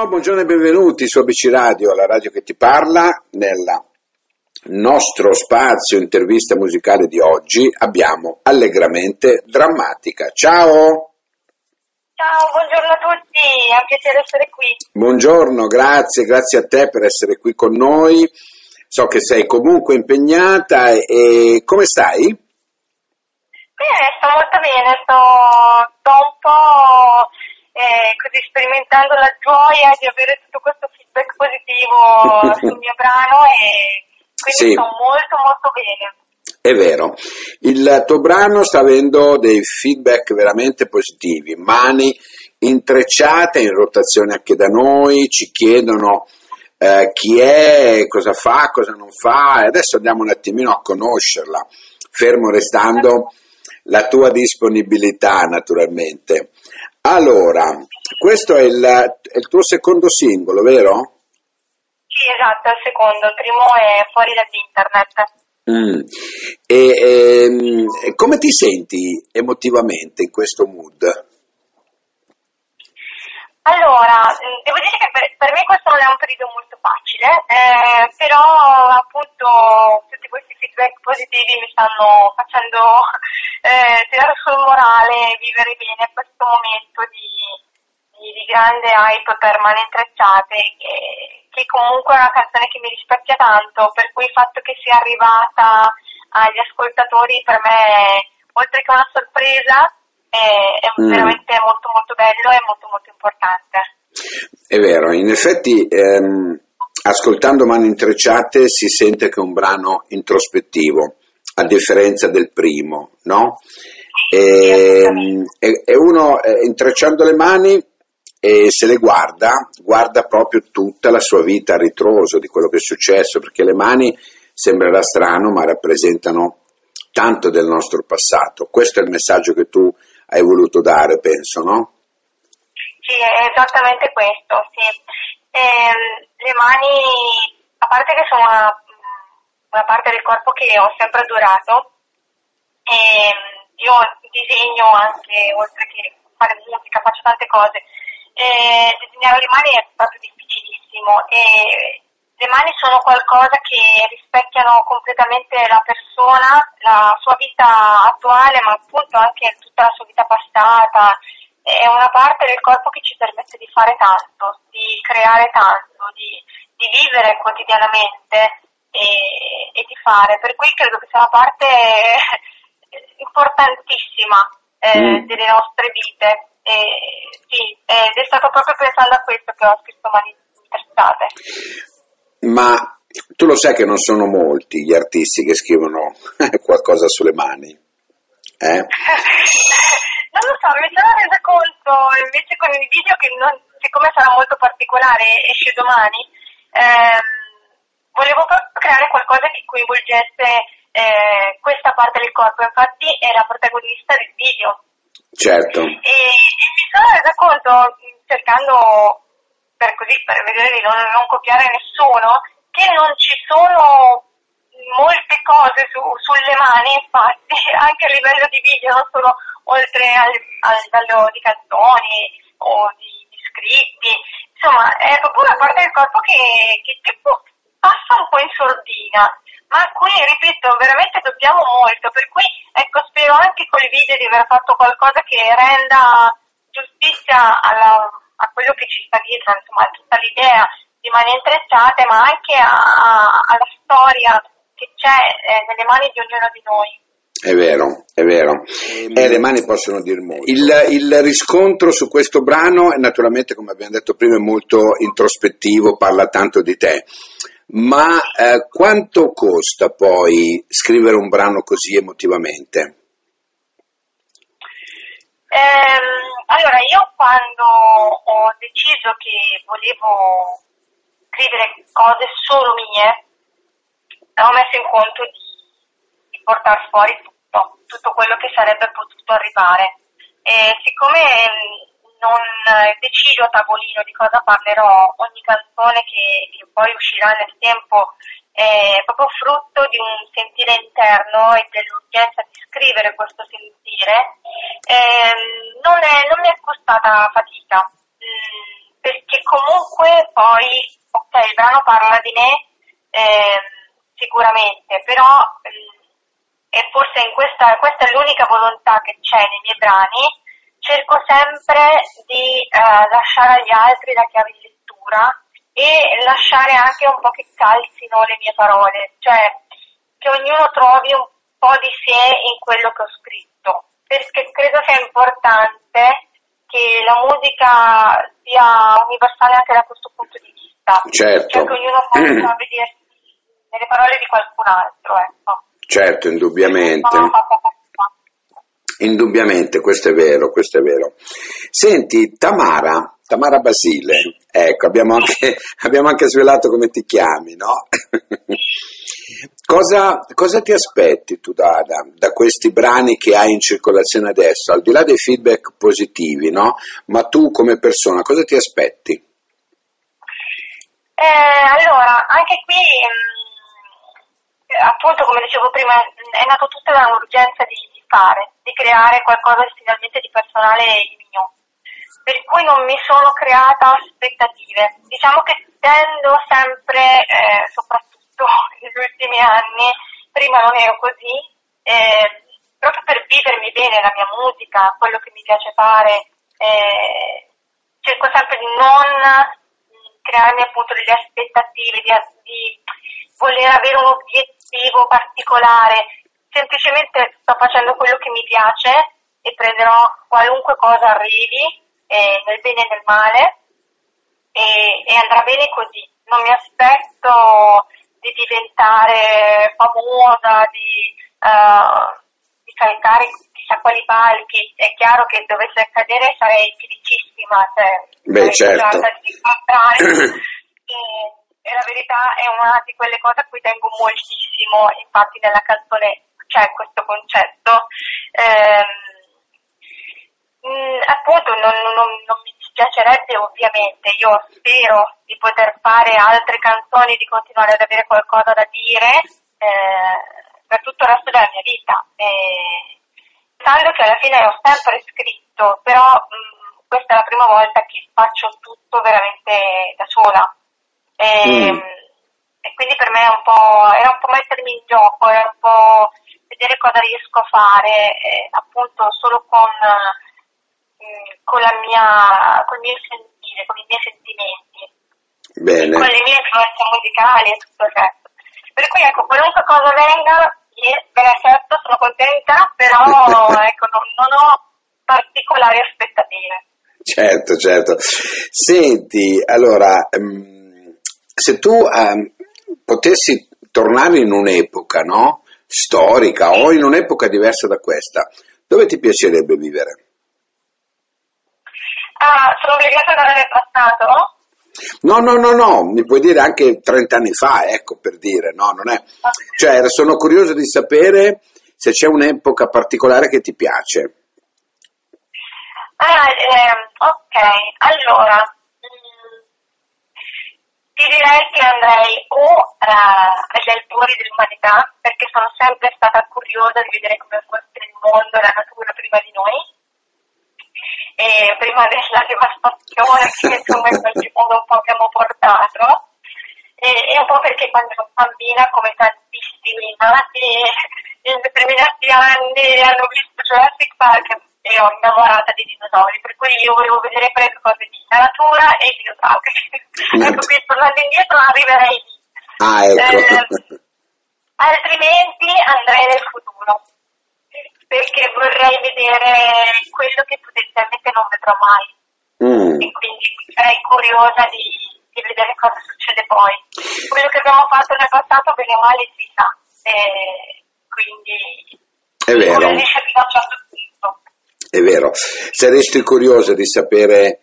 Buongiorno, buongiorno e benvenuti su ABC Radio, la radio che ti parla. Nel nostro spazio intervista musicale di oggi abbiamo Allegramente Drammatica. Ciao! Ciao, buongiorno a tutti, è un piacere essere qui. Buongiorno, grazie, grazie a te per essere qui con noi. So che sei comunque impegnata e come stai? Bene, sto molto bene, sto, sto così sperimentando la gioia di avere tutto questo feedback positivo sul mio brano e quindi Sì. sto molto molto bene. È vero, il tuo brano sta avendo dei feedback veramente positivi, mani intrecciate in rotazione anche da noi, ci chiedono eh, chi è, cosa fa, cosa non fa, e adesso andiamo un attimino a conoscerla, fermo restando la tua disponibilità naturalmente. Allora, questo è il, è il tuo secondo singolo, vero? Sì, esatto, è il secondo, il primo è fuori dall'internet. Mm. E, ehm, come ti senti emotivamente in questo mood? Allora, mh, devo dire che per, per me questo non è un periodo molto facile, eh, però appunto tutti questi feedback positivi mi stanno facendo eh, tirare sul morale, vivere bene questo momento di, di- di grande hype per mani intrecciate, che, che comunque è una canzone che mi rispecchia tanto, per cui il fatto che sia arrivata agli ascoltatori per me, oltre che una sorpresa, è, è Mm. veramente molto molto bello e molto molto importante. È vero, in effetti ehm, ascoltando Mani Intrecciate si sente che è un brano introspettivo, a differenza del primo, no? E, e- e uno eh, intrecciando le mani e se le guarda, guarda proprio tutta la sua vita a ritroso di quello che è successo, perché le mani sembrerà strano, ma rappresentano tanto del nostro passato. Questo è il messaggio che tu hai voluto dare, penso, no? Sì, è esattamente questo, sì. Ehm, le mani, a parte che sono una, una parte del corpo che ho sempre adorato, ehm, io disegno anche, oltre che fare musica, faccio tante cose, e disegnare le mani è proprio difficilissimo e le mani sono qualcosa che rispecchiano completamente la persona, la sua vita attuale, ma appunto anche tutta la sua vita passata. È una parte del corpo che ci permette di fare tanto, di creare tanto, di, di vivere quotidianamente e, e di fare. Per cui credo che sia una parte importantissima eh, Mm. delle nostre vite. E, sì, ed è stato proprio pensando a questo che ho scritto Mani Intrecciate. Ma tu lo sai che non sono molti gli artisti che scrivono qualcosa sulle mani, eh? non lo so, mi sono resa conto invece con il video che non- siccome sarà molto particolare, esce domani, ehm, volevo proprio creare qualcosa che coinvolgesse eh, questa parte del corpo, infatti è la protagonista del video. Certo, E, e mi sono resa conto, mh, cercando per così per vedere di non, non copiare nessuno, che non ci sono molte cose su- sulle mani, infatti, anche a livello di video, non solo oltre al, al livello di canzoni o di, di scritti, insomma, è proprio una parte del corpo che, che tipo passa un po' in sordina, ma a cui, ripeto, veramente dobbiamo molto, per cui, ecco, spero anche col video di aver fatto qualcosa che renda giustizia alla- a quello che ci sta dietro, insomma, a tutta l'idea di mani intrecciate, ma anche a- alla storia che c'è eh, nelle mani di ognuno di noi. è vero, è vero. E le mani possono dire molto. Il, il riscontro su questo brano è naturalmente, come abbiamo detto prima, è molto introspettivo, parla tanto di te. Ma eh, quanto costa poi scrivere un brano così emotivamente? Ehm, allora, io quando ho deciso che volevo scrivere cose solo mie, ho messo in conto di, di portare fuori tutto, tutto quello che sarebbe potuto arrivare. E siccome mm, non decido a tavolino di cosa parlerò, ogni canzone che, che poi uscirà nel tempo è proprio frutto di un sentire interno e dell'urgenza di scrivere questo sentire, ehm, non, è- non mi è costata fatica, mm, perché comunque poi, ok, il brano parla di me eh, sicuramente, però eh, e forse questa, questa è l'unica volontà che c'è nei miei brani, cerco sempre di eh, lasciare agli altri la chiave di lettura e lasciare anche un po' che calzino le mie parole, cioè che ognuno trovi un po' di sé in quello che ho scritto, perché credo sia importante che la musica sia universale anche da questo punto di vista, certo. cioè che ognuno possa vedersi nelle parole di qualcun altro. Ecco. Certo, indubbiamente. Indubbiamente, questo è vero, questo è vero. Senti, Tamara, Tamara Basile, ecco, abbiamo anche, abbiamo anche svelato come ti chiami, no? cosa, cosa, ti aspetti tu da, da, da, questi brani che hai in circolazione adesso, al di là dei feedback positivi, no? Ma tu come persona, cosa ti aspetti? Eh, allora, anche qui mm, appunto come dicevo prima è nato tutto da un'urgenza di, di, fare, di creare qualcosa finalmente di personale e mio per cui non mi sono creata aspettative. Diciamo che tendo sempre, eh, soprattutto negli ultimi anni, prima non ero così, eh, proprio per vivermi bene la mia musica, quello che mi piace fare, eh, cerco sempre di non crearmi appunto delle aspettative, di, di voler avere un obiettivo particolare, semplicemente sto facendo quello che mi piace e prenderò qualunque cosa arrivi eh, nel bene e nel male e, e, andrà bene così. Non mi aspetto di diventare famosa, di, uh, di saltare chissà quali palchi. È chiaro che dovesse accadere sarei felicissima, cioè, Beh, certo. di e, e la verità è una di quelle cose a cui tengo moltissimo, infatti nella canzone c'è questo concetto. Um, Mm, appunto non, non, non, mi dispiacerebbe ovviamente, io spero di poter fare altre canzoni, di continuare ad avere qualcosa da dire eh, per tutto il resto della mia vita. Eh, pensando che alla fine ho sempre scritto, però mh, mm, questa è la prima volta che faccio tutto veramente da sola. E, mm. e quindi per me un era un po' mettermi in gioco, era un po' vedere cosa riesco a fare, eh, appunto solo con con, la mia, con il mio sentire, con i miei sentimenti, Bene. con le mie influenze musicali e tutto il resto. Per cui ecco, qualunque cosa venga, ve la accetto, sono contenta, però ecco, non, non ho particolari aspettative. Certo, certo. Senti, allora, um, se tu um, potessi tornare in un'epoca, no? Storica o in un'epoca diversa da questa, dove ti piacerebbe vivere? Ah, sono obbligata ad andare nel passato? No, no, no, no, mi puoi dire anche 30 anni fa, ecco per dire, no, non è. Okay. Cioè, sono curioso di sapere se c'è un'epoca particolare che ti piace. Ah, eh, ok, allora, ti direi che andrei o uh, agli albori dell'umanità, perché sono sempre stata curiosa di vedere come fosse il mondo e la natura prima di noi, e prima della devastazione che insomma in qualche modo un po' abbiamo portato. E, e un po' perché quando ero bambina come tantissimi nati in determinati anni hanno visto Jurassic Park e ho innamorata di dinosauri per cui io volevo vedere proprio cose di natura e dinosauri ecco qui tornando indietro arriverei lì ah, ecco. eh, altrimenti andrei nel futuro perché vorrei vedere quello che potenzialmente non vedrò mai. Mm. E quindi sarei curiosa di, di, vedere cosa succede poi. Quello che abbiamo fatto nel passato, bene o male, si sa. E quindi è vero. È vero. Saresti curiosa di sapere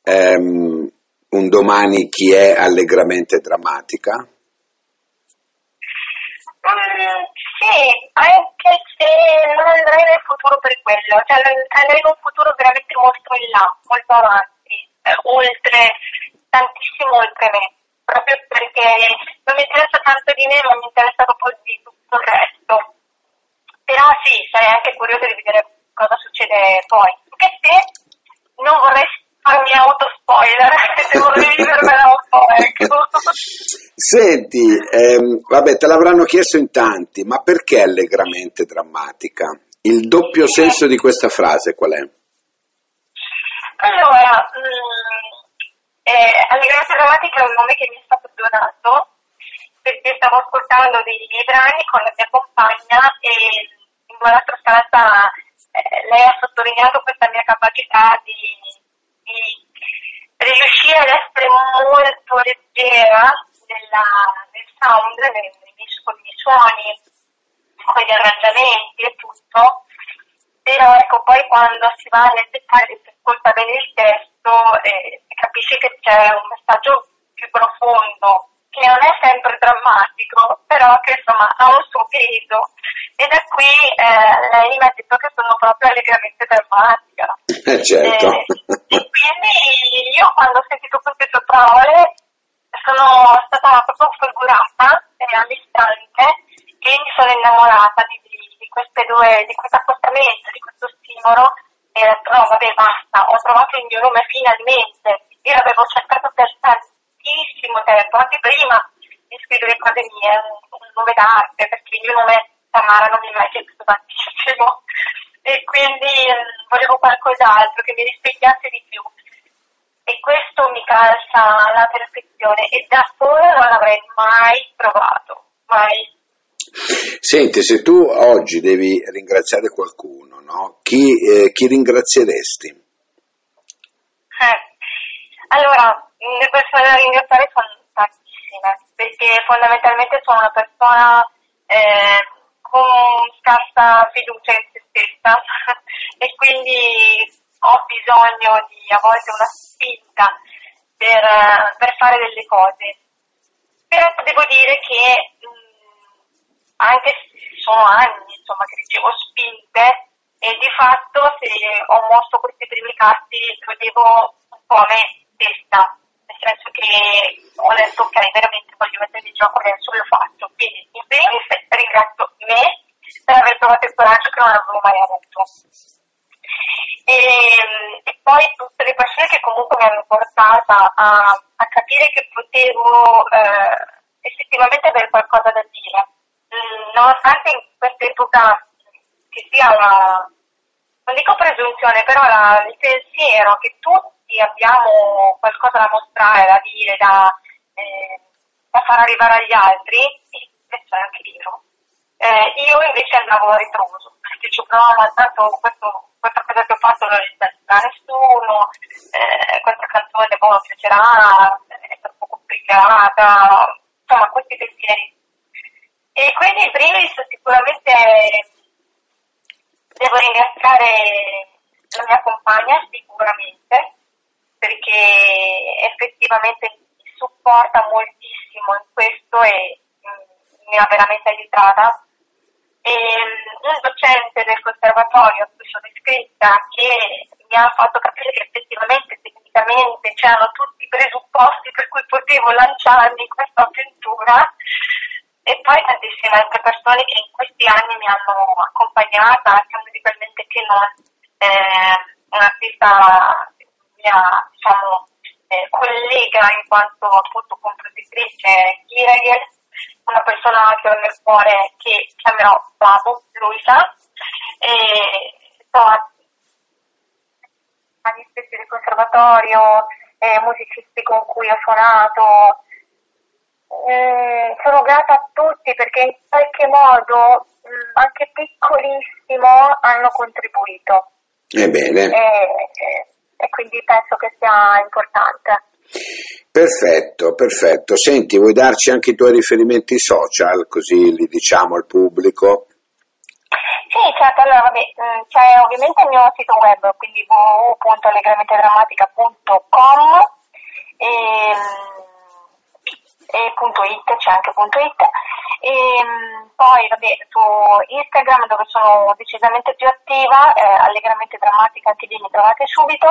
um, un domani chi è allegramente drammatica? Mm, sì, anche se non andrei nel futuro per quello, cioè andrei in un futuro veramente molto in là, molto avanti, eh, oltre, tantissimo oltre me, proprio perché non mi interessa tanto di me, ma mi interessa proprio di tutto il resto. Però sì, sarei anche curiosa di vedere cosa succede poi, anche se non vorrei farmi auto spoiler, se vorrei Senti, ehm, vabbè, te l'avranno chiesto in tanti, ma perché allegramente drammatica? Il doppio senso di questa frase qual è? Allora, mh, mm, eh, allegramente drammatica è un nome che mi è stato donato perché stavo ascoltando dei brani con la mia compagna e in un'altra stanza eh, lei ha sottolineato questa mia capacità di, di riuscire ad essere molto leggera nella, nel sound, nei, con i miei suoni, con gli arrangiamenti e tutto, però ecco poi quando si va nel dettaglio e si ascolta bene il testo eh, si capisce che c'è un messaggio più profondo che non è sempre drammatico, però che insomma ha un suo peso. E da qui eh, lei mi ha detto che sono proprio allegramente drammatica. Eh, certo. E, e quindi io quando ho sentito queste due parole sono stata proprio folgorata eh, all'istante e mi sono innamorata di, di, queste due, di questo accostamento, di questo stimolo e ho detto no vabbè basta, ho trovato il mio nome finalmente. Io l'avevo cercato per tantissimo tempo, anche prima di scrivere mie, un, nome d'arte, perché il mio nome Tamara non mi è mai piaciuto tantissimo e quindi eh, volevo qualcos'altro che mi rispecchiasse di più. E questo mi calza alla perfezione e da sola non l'avrei mai provato, mai. Senti, se tu oggi devi ringraziare qualcuno, no? chi, eh, chi ringrazieresti? Eh, allora, le persone da ringraziare sono perché fondamentalmente sono una persona eh, con scarsa fiducia in se stessa e quindi ho bisogno di a volte una spinta per, per fare delle cose. Però devo dire che mh, anche se sono anni insomma, che ricevo spinte e di fatto se ho mosso questi primi passi lo devo un po' a me stessa nel senso che ho detto ok, veramente voglio mettere in gioco adesso lo faccio. Quindi in primis ringrazio me per aver trovato il coraggio che non avevo mai avuto. E, e, poi tutte le persone che comunque mi hanno portata a, a capire che potevo eh, effettivamente avere qualcosa da dire. Mm, nonostante in questa epoca che sia la, non dico presunzione, però la, il pensiero che tutti tutti abbiamo qualcosa da mostrare, da dire, da, eh, da far arrivare agli altri, e questo è anche vero. Eh, io invece andavo a ritroso, perché ci provavo tanto questo, questa cosa che ho fatto non rispetta a nessuno, eh, questa canzone boh, non piacerà, è troppo complicata, insomma questi pensieri. E quindi in primis sicuramente devo ringraziare la mia compagna sicuramente perché effettivamente mi supporta moltissimo in questo e mm, mi ha veramente aiutata. E mm, un docente del conservatorio a cui sono iscritta che mi ha fatto capire che effettivamente tecnicamente c'erano tutti i presupposti per cui potevo lanciarmi in questa avventura e poi tantissime altre persone che in questi anni mi hanno accompagnata sia musicalmente che non. Eh, un artista mia diciamo, eh, collega in quanto appunto compositrice Kiragel, una persona che ho nel cuore che chiamerò Babu, lui sa, e insomma agli stessi del conservatorio, eh, musicisti con cui ho suonato. Mm, sono grata a tutti perché in qualche modo, mm, anche piccolissimo, hanno contribuito. Ebbene. E, e quindi penso che sia importante. Perfetto, perfetto. Senti, vuoi darci anche i tuoi riferimenti social, così li diciamo al pubblico? Sì, certo, allora vabbè, mm, c'è ovviamente il mio sito web, quindi www.allegramentedramatica.com e, e punto .it, c'è anche punto .it e mm, poi vabbè, su Instagram dove sono decisamente più attiva, eh, allegramente drammatica, lì mi trovate subito.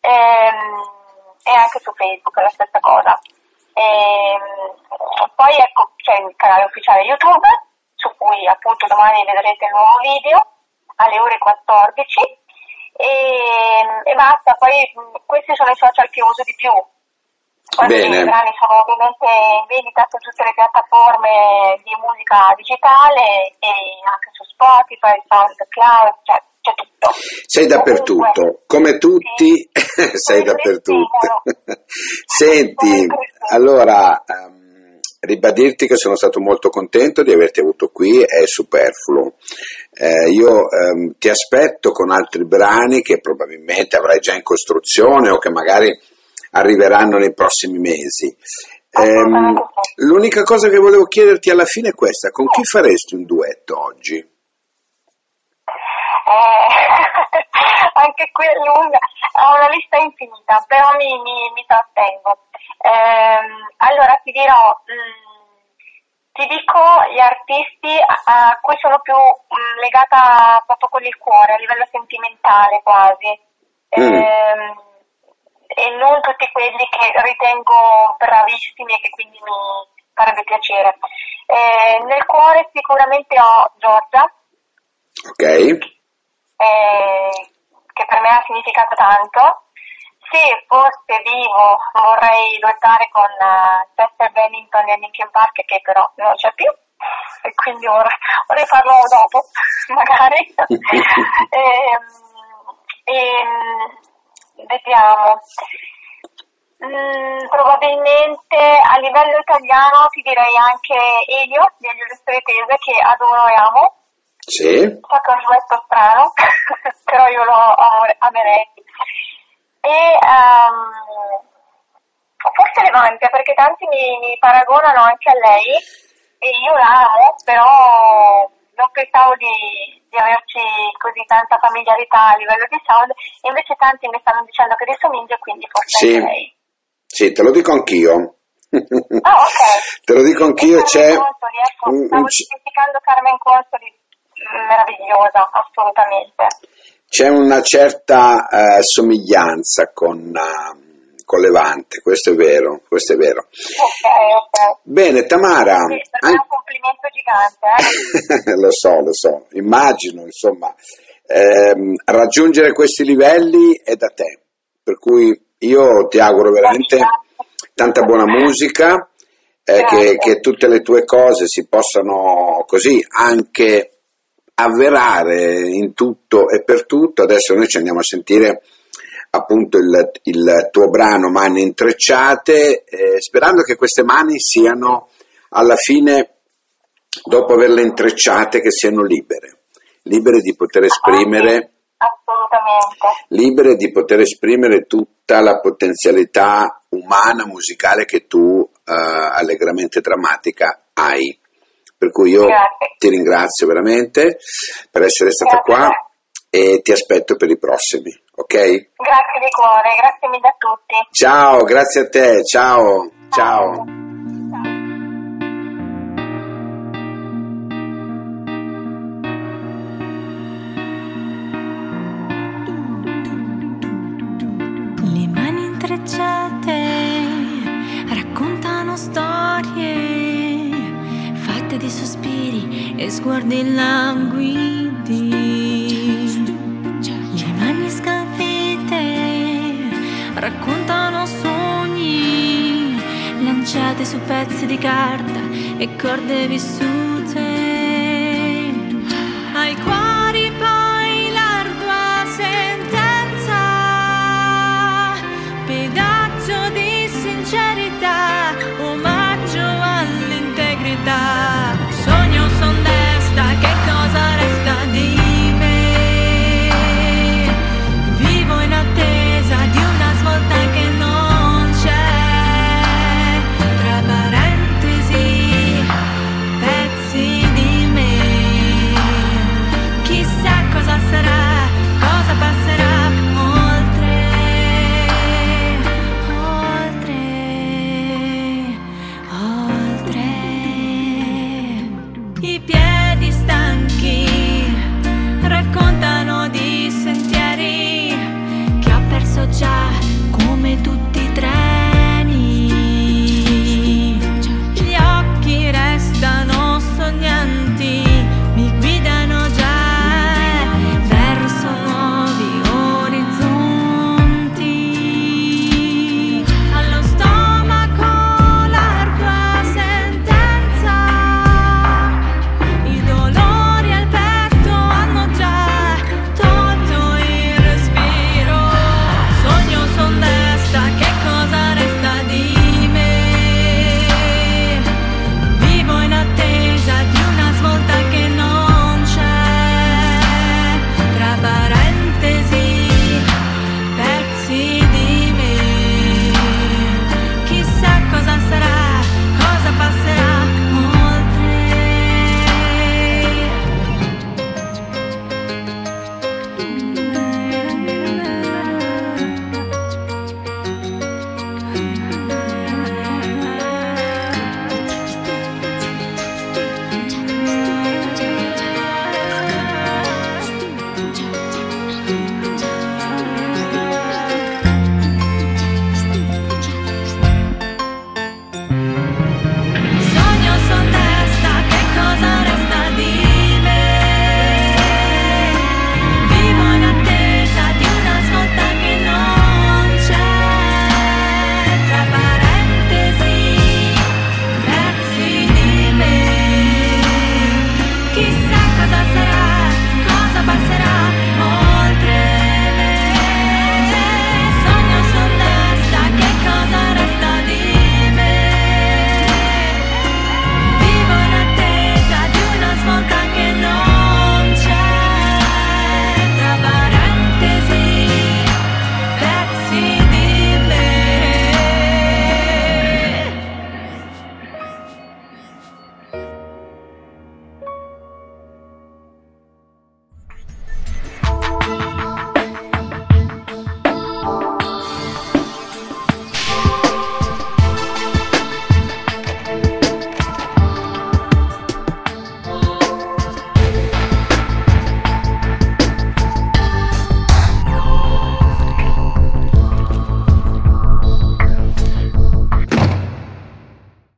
Ehm, e anche su Facebook la stessa cosa. Ehm, poi ecco c'è il canale ufficiale YouTube su cui appunto domani vedrete il nuovo video alle ore 14 e, e basta, poi questi sono i social che uso di più Bene. I brani sono ovviamente in vendita su tutte le piattaforme di musica digitale e anche su Spotify, SoundCloud, cioè c'è tutto. Sei dappertutto, come tutti sì. sei dappertutto. Senti, allora um, ribadirti che sono stato molto contento di averti avuto qui è superfluo. Eh, io um, ti aspetto con altri brani che probabilmente avrai già in costruzione o che magari arriveranno nei prossimi mesi. Eh, l'unica cosa che volevo chiederti alla fine è questa, con chi faresti un duetto oggi? Eh, anche qui è lunga, ho una lista infinita, però mi, mi, mi trattengo. Eh, allora ti dirò, mh, mm, ti dico gli artisti a cui sono più mm, legata proprio con il cuore, a livello sentimentale quasi. Mm. Eh, e non tutti quelli che ritengo bravissimi e che quindi mi farebbe piacere. Eh, nel cuore sicuramente ho Giorgia. Ok. Eh, che per me ha significato tanto. Se fosse vivo vorrei lottare con uh, Chester Bennington e Linkin Park che però non c'è più e quindi vorrei, vorrei farlo dopo magari. e, e, Vediamo. Mm, probabilmente a livello italiano ti direi anche Elio di Elio Stretese che adoro e amo. Sì. So che è un duetto strano, però io lo amerei. E um, forse Levante perché tanti mi, mi paragonano anche a lei e io la amo, però non pensavo di, di averci così tanta familiarità a livello di sound, e invece tanti mi stanno dicendo che risomiglia, quindi forse sì. lei. Sì, te lo dico anch'io. Ah, ok. Te lo dico anch'io, c'è... Consoli, ecco, un, stavo dimenticando Carmen Consoli, mm, meravigliosa, assolutamente. C'è una certa uh, somiglianza con... Uh, con Levante, questo è vero, questo è vero. Ok, ok. Bene, Tamara. Sì, an- un complimento gigante. Eh? lo so, lo so, immagino, insomma, ehm, raggiungere questi livelli è da te, per cui io ti auguro veramente tanta buona musica, eh, che, che tutte le tue cose si possano così anche avverare in tutto e per tutto. Adesso noi ci andiamo a sentire appunto il, il tuo brano Mani intrecciate, eh, sperando che queste mani siano alla fine, dopo averle intrecciate, che siano libere, libere di poter esprimere, libere di poter esprimere tutta la potenzialità umana, musicale che tu, eh, allegramente drammatica, hai. Per cui io Grazie. ti ringrazio veramente per essere stata Grazie. qua e ti aspetto per i prossimi, ok? Grazie di cuore, grazie mille a tutti. Ciao, grazie a te, ciao, ciao. ciao. Le mani intrecciate raccontano storie fatte di sospiri e sguardi languidi. Raccontano sogni lanciate su pezzi di carta e corde vissute